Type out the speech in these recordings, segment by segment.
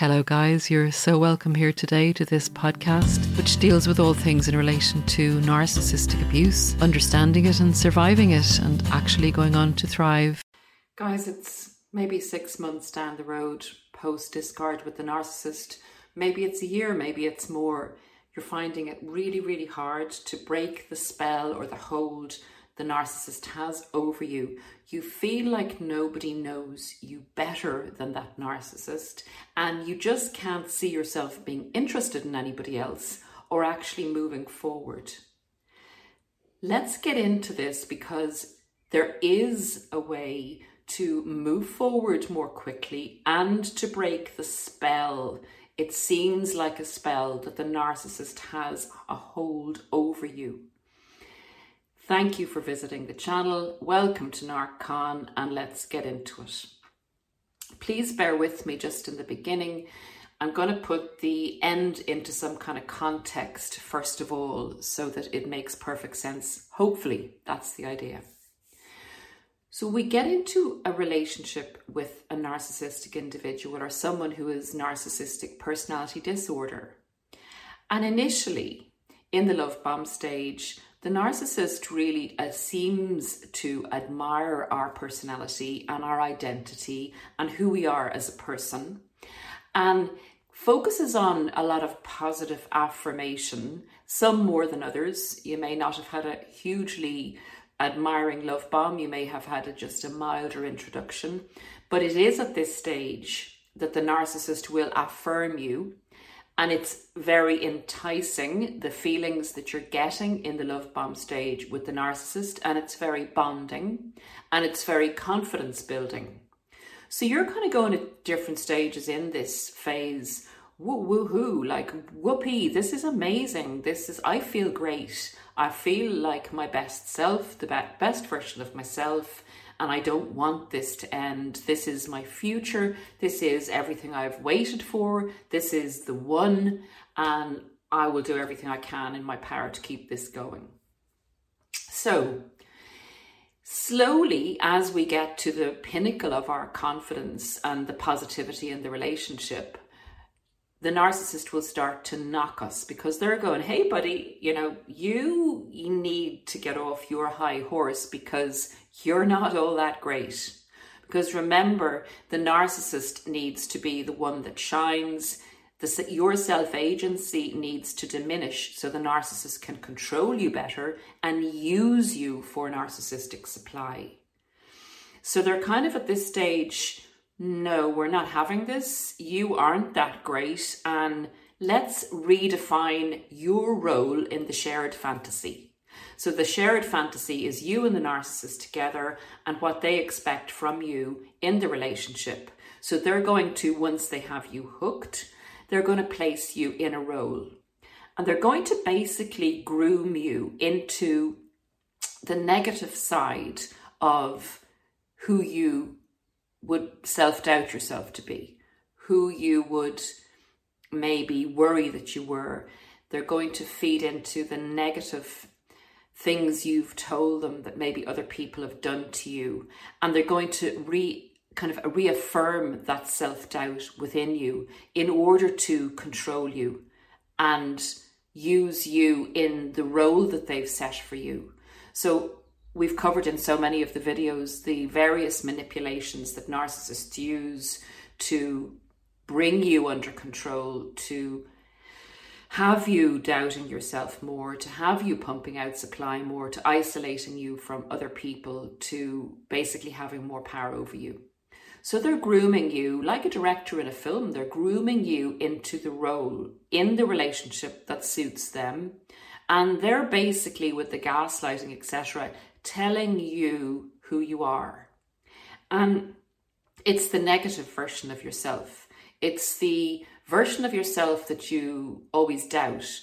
Hello, guys. You're so welcome here today to this podcast, which deals with all things in relation to narcissistic abuse, understanding it and surviving it, and actually going on to thrive. Guys, it's maybe six months down the road post discard with the narcissist. Maybe it's a year, maybe it's more. You're finding it really, really hard to break the spell or the hold the narcissist has over you. You feel like nobody knows you better than that narcissist, and you just can't see yourself being interested in anybody else or actually moving forward. Let's get into this because there is a way to move forward more quickly and to break the spell. It seems like a spell that the narcissist has a hold over you. Thank you for visiting the channel. Welcome to NarcCon and let's get into it. Please bear with me just in the beginning. I'm going to put the end into some kind of context first of all so that it makes perfect sense. Hopefully, that's the idea. So, we get into a relationship with a narcissistic individual or someone who has narcissistic personality disorder. And initially, in the love bomb stage, the narcissist really uh, seems to admire our personality and our identity and who we are as a person and focuses on a lot of positive affirmation, some more than others. You may not have had a hugely admiring love bomb, you may have had a, just a milder introduction, but it is at this stage that the narcissist will affirm you and it's very enticing the feelings that you're getting in the love bomb stage with the narcissist and it's very bonding and it's very confidence building. So you're kind of going at different stages in this phase. Woo woohoo like whoopee this is amazing. This is i feel great. I feel like my best self the best version of myself and I don't want this to end. This is my future. This is everything I've waited for. This is the one, and I will do everything I can in my power to keep this going. So, slowly, as we get to the pinnacle of our confidence and the positivity in the relationship, the narcissist will start to knock us because they're going, hey, buddy, you know, you, need to get off your high horse because you're not all that great. Because remember, the narcissist needs to be the one that shines. The, your self agency needs to diminish so the narcissist can control you better and use you for narcissistic supply. So they're kind of at this stage no, we're not having this. You aren't that great. And let's redefine your role in the shared fantasy. So, the shared fantasy is you and the narcissist together and what they expect from you in the relationship. So, they're going to, once they have you hooked, they're going to place you in a role. And they're going to basically groom you into the negative side of who you would self doubt yourself to be, who you would maybe worry that you were. They're going to feed into the negative things you've told them that maybe other people have done to you. And they're going to re kind of reaffirm that self doubt within you in order to control you and use you in the role that they've set for you. So we've covered in so many of the videos the various manipulations that narcissists use to bring you under control, to have you doubting yourself more, to have you pumping out supply more, to isolating you from other people, to basically having more power over you. So they're grooming you like a director in a film, they're grooming you into the role in the relationship that suits them. And they're basically, with the gaslighting, etc., telling you who you are. And it's the negative version of yourself. It's the version of yourself that you always doubt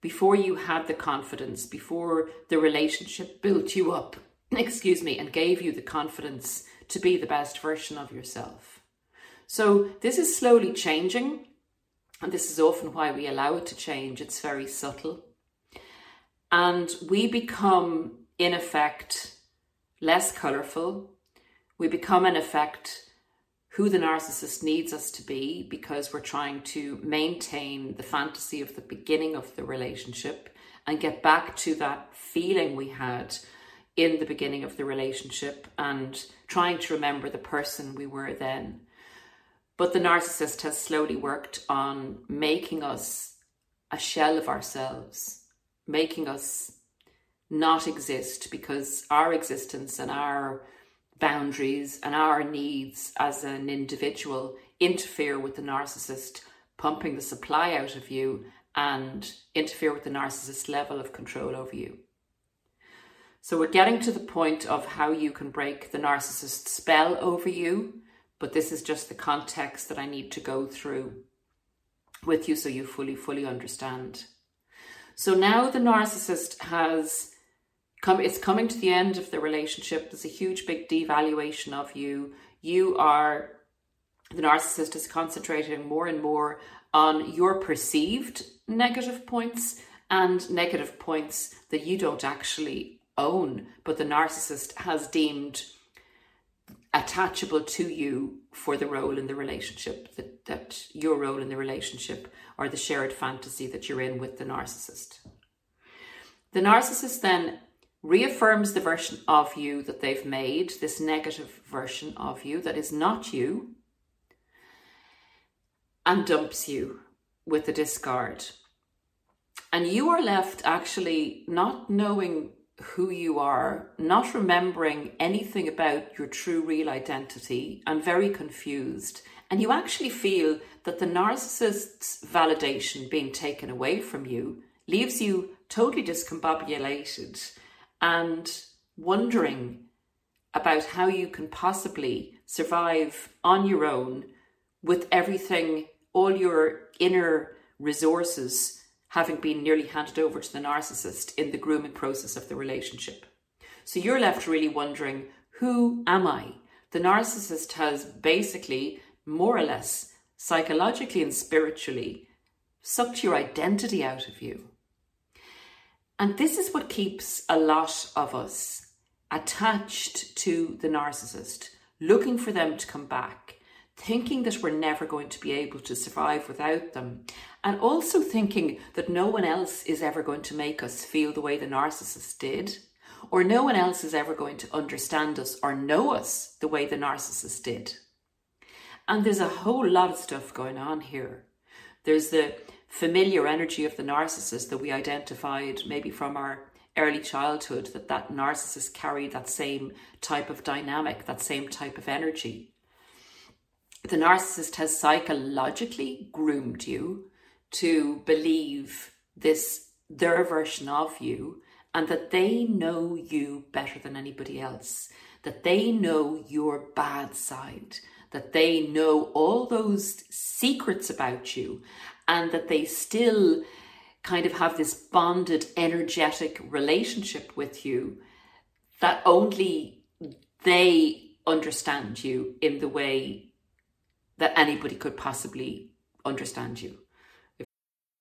before you had the confidence, before the relationship built you up, excuse me, and gave you the confidence to be the best version of yourself. So this is slowly changing, and this is often why we allow it to change. It's very subtle. And we become in effect less colourful. We become in effect who the narcissist needs us to be because we're trying to maintain the fantasy of the beginning of the relationship and get back to that feeling we had in the beginning of the relationship and trying to remember the person we were then. But the narcissist has slowly worked on making us a shell of ourselves, making us not exist because our existence and our boundaries and our needs as an individual interfere with the narcissist pumping the supply out of you and interfere with the narcissist level of control over you. So we're getting to the point of how you can break the narcissist spell over you, but this is just the context that I need to go through with you so you fully, fully understand. So now the narcissist has come it's coming to the end of the relationship. There's a huge big devaluation of you. You are the narcissist is concentrating more and more on your perceived negative points and negative points that you don't actually own but the narcissist has deemed attachable to you for the role in the relationship that, that your role in the relationship or the shared fantasy that you're in with the narcissist. The narcissist then reaffirms the version of you that they've made, this negative version of you that is not you, and dumps you with the discard. And you are left actually not knowing who you are, not remembering anything about your true real identity, and very confused. And you actually feel that the narcissist's validation being taken away from you leaves you totally discombobulated and wondering about how you can possibly survive on your own with everything, all your inner resources having been nearly handed over to the narcissist in the grooming process of the relationship. So you're left really wondering, who am I? The narcissist has basically, more or less, psychologically and spiritually, sucked your identity out of you. And this is what keeps a lot of us attached to the narcissist, looking for them to come back, thinking that we're never going to be able to survive without them, and also thinking that no one else is ever going to make us feel the way the narcissist did, or no one else is ever going to understand us or know us the way the narcissist did. And there's a whole lot of stuff going on here. There's the familiar energy of the narcissist that we identified maybe from our early childhood that that narcissist carried that same type of dynamic that same type of energy. The narcissist has psychologically groomed you to believe this their version of you and that they know you better than anybody else that they know your bad side that they know all those secrets about you and that they still kind of have this bonded, energetic relationship with you that only they understand you in the way that anybody could possibly understand you.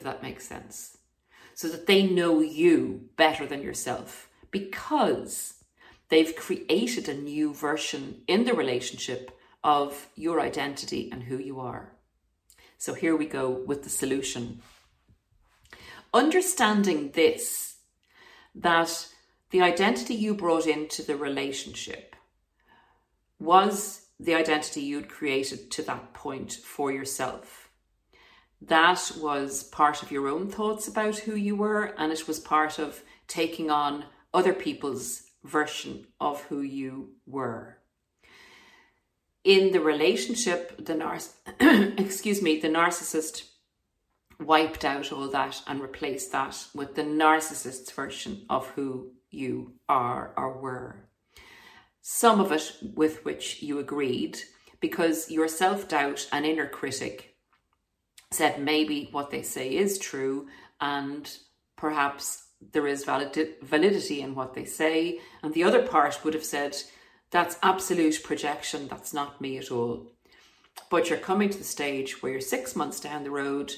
That makes sense. So that they know you better than yourself because they've created a new version in the relationship of your identity and who you are. So here we go with the solution. Understanding this, that the identity you brought into the relationship was the identity you'd created to that point for yourself. That was part of your own thoughts about who you were, and it was part of taking on other people's version of who you were. In the relationship, the nar- excuse me, the narcissist wiped out all that and replaced that with the narcissist's version of who you are or were. Some of it with which you agreed because your self doubt and inner critic said maybe what they say is true and perhaps there is validity in what they say. And the other part would have said, that's absolute projection, that's not me at all. But you're coming to the stage where you're six months down the road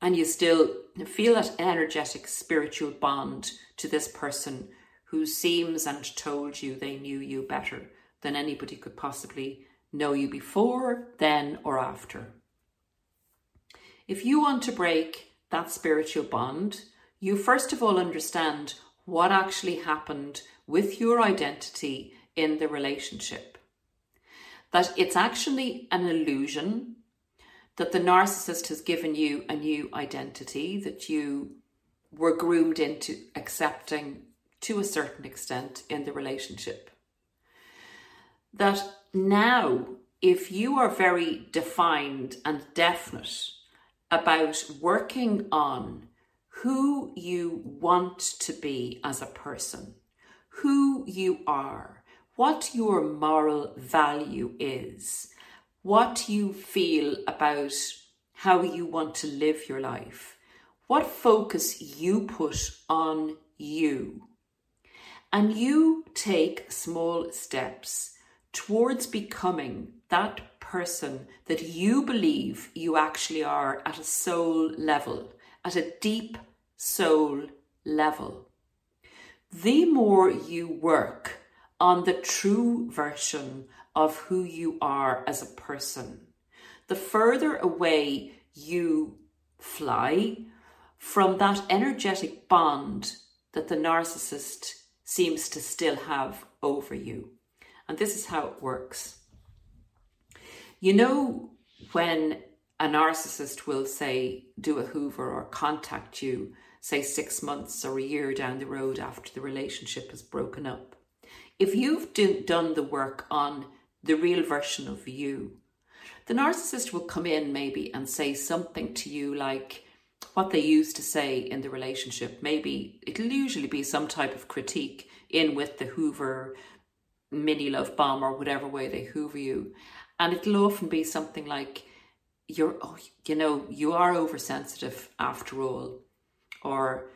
and you still feel that energetic spiritual bond to this person who seems and told you they knew you better than anybody could possibly know you before, then, or after. If you want to break that spiritual bond, you first of all understand what actually happened with your identity in the relationship. That it's actually an illusion, that the narcissist has given you a new identity that you were groomed into accepting to a certain extent in the relationship. That now, if you are very defined and definite about working on who you want to be as a person, who you are, what your moral value is, what you feel about how you want to live your life, what focus you put on you. And you take small steps towards becoming that person that you believe you actually are at a soul level, at a deep soul level. The more you work on the true version of who you are as a person. The further away you fly from that energetic bond that the narcissist seems to still have over you. And this is how it works. You know, when a narcissist will say, do a Hoover or contact you, say six months or a year down the road after the relationship has broken up, if you've do, done the work on the real version of you. The narcissist will come in maybe and say something to you like what they used to say in the relationship. Maybe it'll usually be some type of critique in with the Hoover mini love bomb or whatever way they Hoover you. And it'll often be something like, you're, oh, you know, you are oversensitive after all. Or,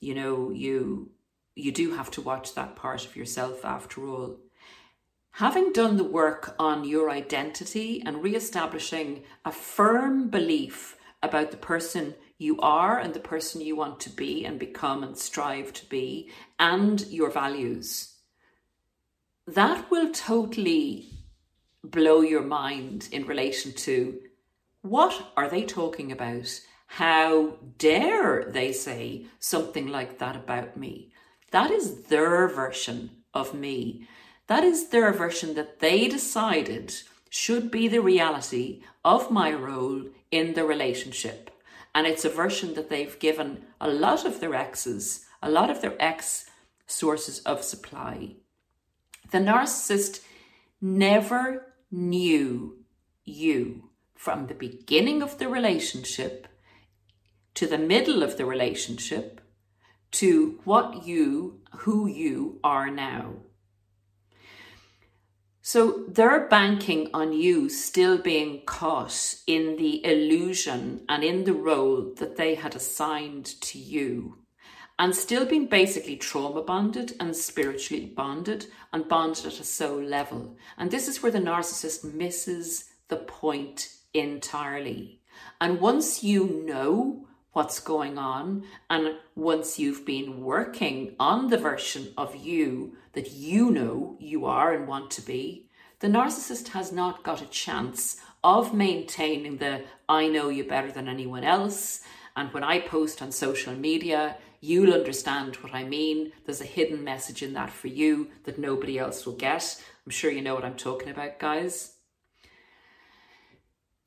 you know, you you do have to watch that part of yourself after all. Having done the work on your identity and re establishing a firm belief about the person you are and the person you want to be and become and strive to be, and your values, that will totally blow your mind in relation to what are they talking about? How dare they say something like that about me? That is their version of me. That is their version that they decided should be the reality of my role in the relationship. And it's a version that they've given a lot of their exes, a lot of their ex sources of supply. The narcissist never knew you from the beginning of the relationship to the middle of the relationship to what you, who you are now. So they're banking on you still being caught in the illusion and in the role that they had assigned to you, and still being basically trauma bonded and spiritually bonded and bonded at a soul level. And this is where the narcissist misses the point entirely. And once you know what's going on. And once you've been working on the version of you that you know you are and want to be, the narcissist has not got a chance of maintaining the I know you better than anyone else. And when I post on social media, you'll understand what I mean. There's a hidden message in that for you that nobody else will get. I'm sure you know what I'm talking about, guys.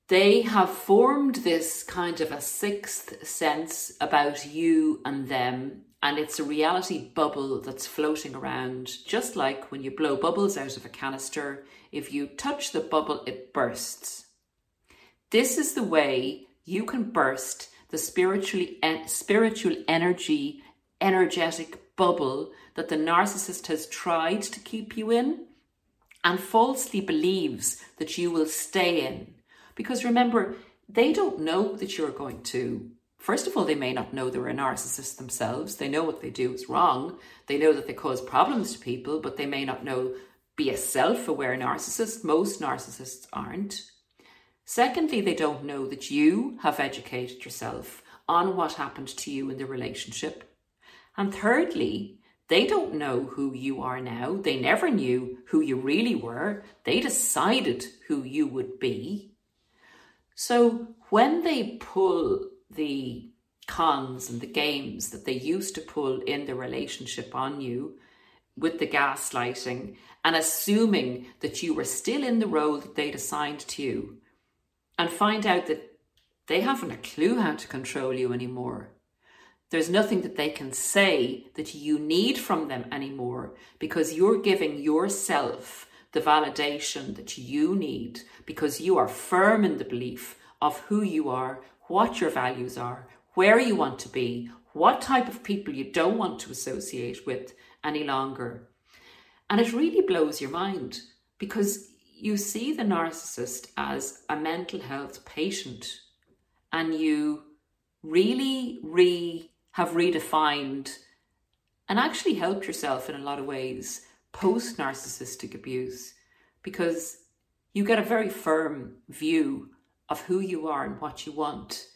they have formed this kind of a sixth sense about you and them and it's a reality bubble that's floating around just like when you blow bubbles out of a canister if you touch the bubble it bursts this is the way you can burst the spiritually spiritual energy energetic bubble that the narcissist has tried to keep you in and falsely believes that you will stay in because remember, they don't know that you're going to. First of all, they may not know they're a narcissist themselves. They know what they do is wrong. They know that they cause problems to people, but they may not know be a self aware narcissist. Most narcissists aren't. Secondly, they don't know that you have educated yourself on what happened to you in the relationship. And thirdly, they don't know who you are now. They never knew who you really were. They decided who you would be. So when they pull the cons and the games that they used to pull in the relationship on you with the gaslighting and assuming that you were still in the role that they'd assigned to you and find out that they haven't a clue how to control you anymore. There's nothing that they can say that you need from them anymore because you're giving yourself the validation that you need because you are firm in the belief of who you are, what your values are, where you want to be, what type of people you don't want to associate with any longer. And it really blows your mind because you see the narcissist as a mental health patient and you really re have redefined and actually helped yourself in a lot of ways post narcissistic abuse because you get a very firm view of who you are and what you want.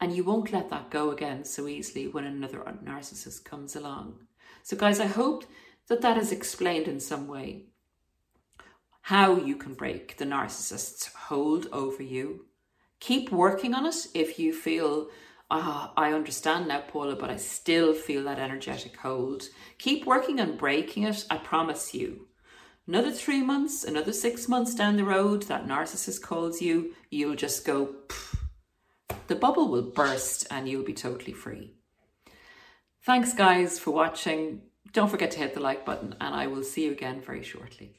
And you won't let that go again so easily when another narcissist comes along. So, guys, I hope that that is explained in some way. How you can break the narcissist's hold over you. Keep working on it if you feel ah, I understand now, Paula, but I still feel that energetic hold. Keep working on breaking it, I promise you. Another three months, another six months down the road, that narcissist calls you, you'll just go, the bubble will burst and you'll be totally free. Thanks, guys, for watching. Don't forget to hit the like button, and I will see you again very shortly.